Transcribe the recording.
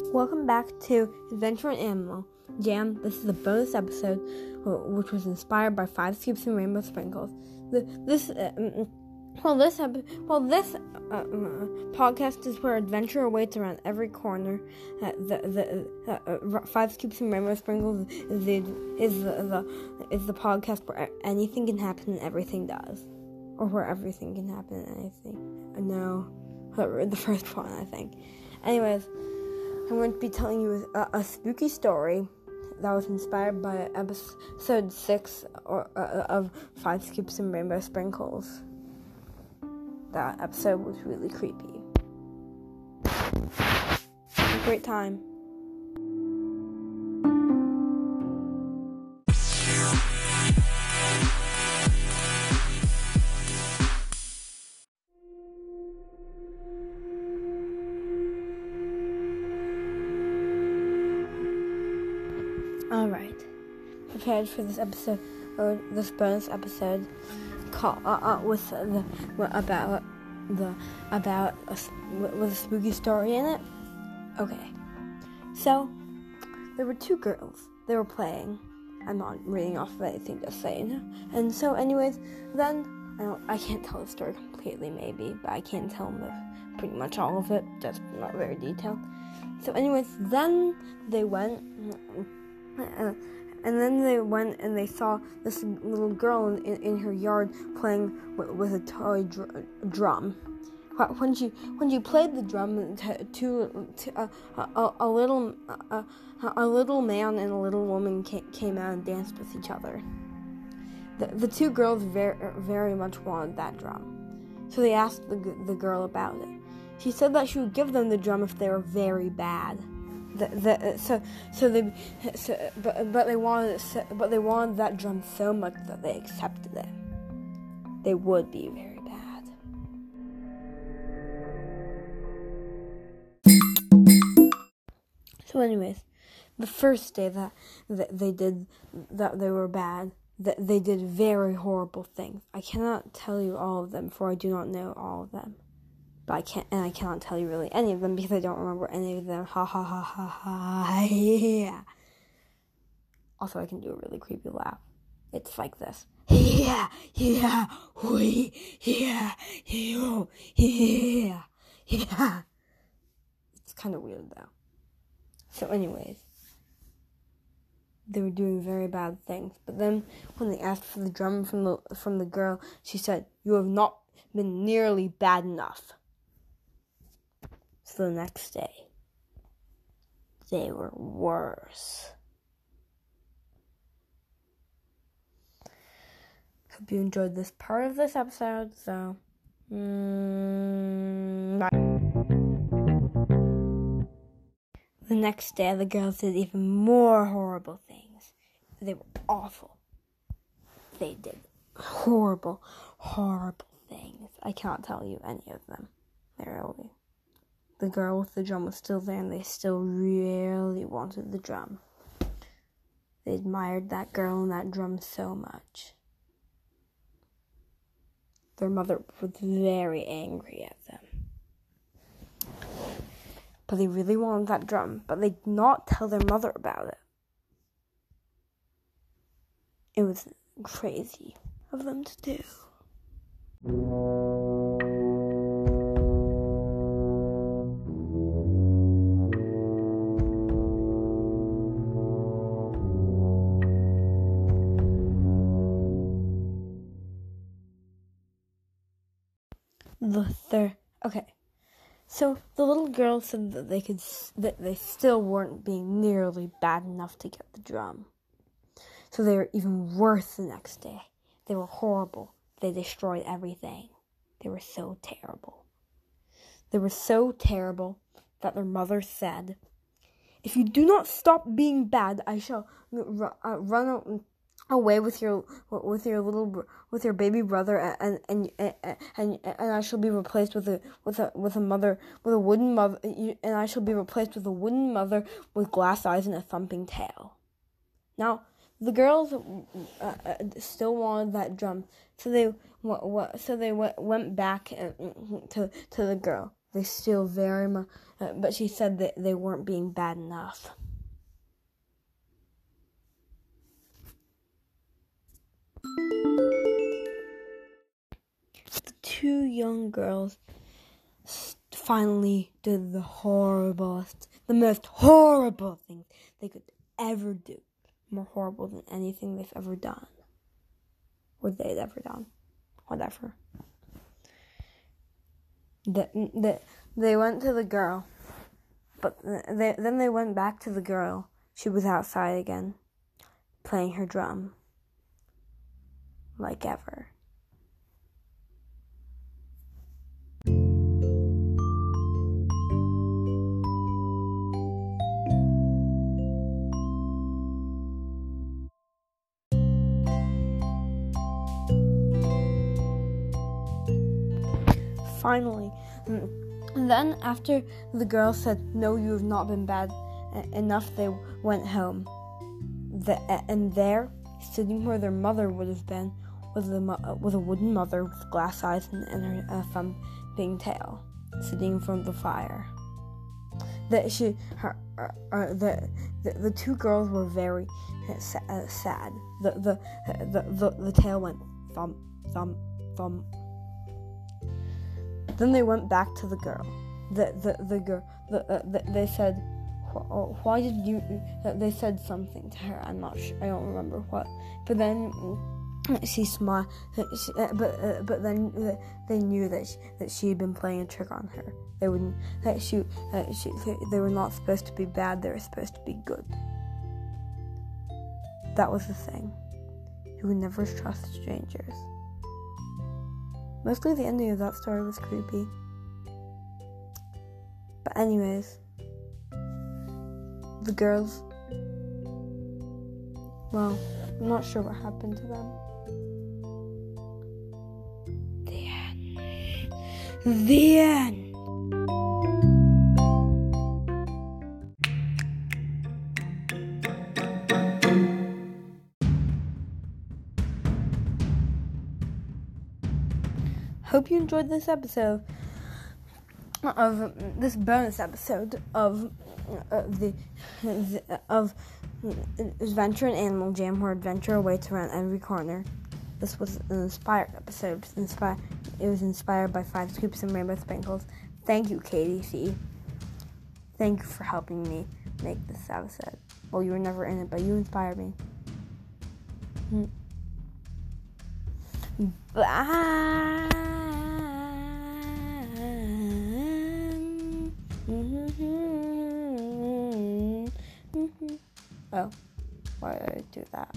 Welcome back to Adventure in Animal Jam. This is a bonus episode uh, which was inspired by Five Scoops and Rainbow Sprinkles. This, uh, mm, mm, well, this well, this uh, uh, podcast is where adventure awaits around every corner. Uh, the the uh, uh, Five Scoops and Rainbow Sprinkles is the is the, the is the podcast where anything can happen and everything does, or where everything can happen and anything. No, the first one I think. Anyways. I'm going to be telling you a, a spooky story that was inspired by episode 6 or, uh, of Five Scoops and Rainbow Sprinkles. That episode was really creepy. great time. Alright. Prepared for this episode, or this bonus episode, call, uh, uh, with the, about the, about, a, with a spooky story in it? Okay. So, there were two girls. They were playing. I'm not reading off of anything, just saying. And so, anyways, then, I, don't, I can't tell the story completely, maybe, but I can tell them pretty much all of it, just not very detailed. So, anyways, then they went uh, and then they went and they saw this little girl in, in, her yard playing with a toy dr- drum. When she when she played the drum, to, to, to uh, a, a, little uh, a little man and a little woman came, came out and danced with each other. The, the two girls very very much wanted that drum, so they asked the the girl about it. She said that she would give them the drum if they were very bad the, the, uh, so so they so, but but they wanted but they wanted that drum so much that they accepted it. They would be very bad. So, anyways, the first day that, that they did that they were bad, that they did very horrible things. I cannot tell you all of them, for I do not know all of them but I can't, and I cannot tell you really any of them because I don't remember any of them. Ha ha ha ha ha. Yeah. Also, I can do a really creepy laugh. It's like this. Yeah, yeah, we, yeah, you, yeah, yeah. It's kind of weird though. So, anyways, they were doing very bad things. But then, when they asked for the drum from the from the girl, she said, "You have not been nearly bad enough." So the next day, they were worse. Hope you enjoyed this part of this episode. So, mm, bye. The next day, the girls did even more horrible things. They were awful. They did horrible, horrible things. I can't tell you any of them. They really the girl with the drum was still there and they still really wanted the drum. They admired that girl and that drum so much. Their mother was very angry at them. But they really wanted that drum, but they did not tell their mother about it. It was crazy of them to do. The third. Okay, so the little girl said that they could that they still weren't being nearly bad enough to get the drum. So they were even worse the next day. They were horrible. They destroyed everything. They were so terrible. They were so terrible that their mother said, "If you do not stop being bad, I shall uh, run out away with your with your little with your baby brother and and and and, and I shall be replaced with a with a with a mother with a wooden mother and I shall be replaced with a wooden mother with glass eyes and a thumping tail. Now the girls uh, uh, still wanted that drum, so they so they went went back uh, to to the girl. they still very much, uh, but she said that they weren't being bad enough. Two young girls finally did the horriblest, the most horrible thing they could ever do. More horrible than anything they've ever done. Or they'd ever done. Whatever. The, the, they went to the girl, but they, then they went back to the girl. She was outside again, playing her drum. Like ever. Finally. And then, after the girl said, No, you have not been bad enough, they went home. The, and there, sitting where their mother would have been, was, the, was a wooden mother with glass eyes and, and her uh, thumping tail, sitting in front of the fire. That she, her, uh, uh, the, the the two girls were very uh, sad. The the, the the the tail went thump thump thump then they went back to the girl. The the the girl. The, uh, the, they said, "Why did you?" Uh, they said something to her. I'm not sure. I don't remember what. But then she smiled. She, uh, but uh, but then they knew that she, that she had been playing a trick on her. They wouldn't. That she, uh, she they were not supposed to be bad. They were supposed to be good. That was the thing. You would never trust strangers. Mostly the ending of that story was creepy. But, anyways, the girls. Well, I'm not sure what happened to them. The end. The end. Hope you enjoyed this episode of this bonus episode of uh, the, the, of Adventure and Animal Jam, where adventure awaits around every corner. This was an inspired episode. Inspired, it was inspired by Five Scoops and Rainbow Sprinkles. Thank you, KDC. Thank you for helping me make this episode. Well, you were never in it, but you inspired me. Bye. Oh, why did I do that?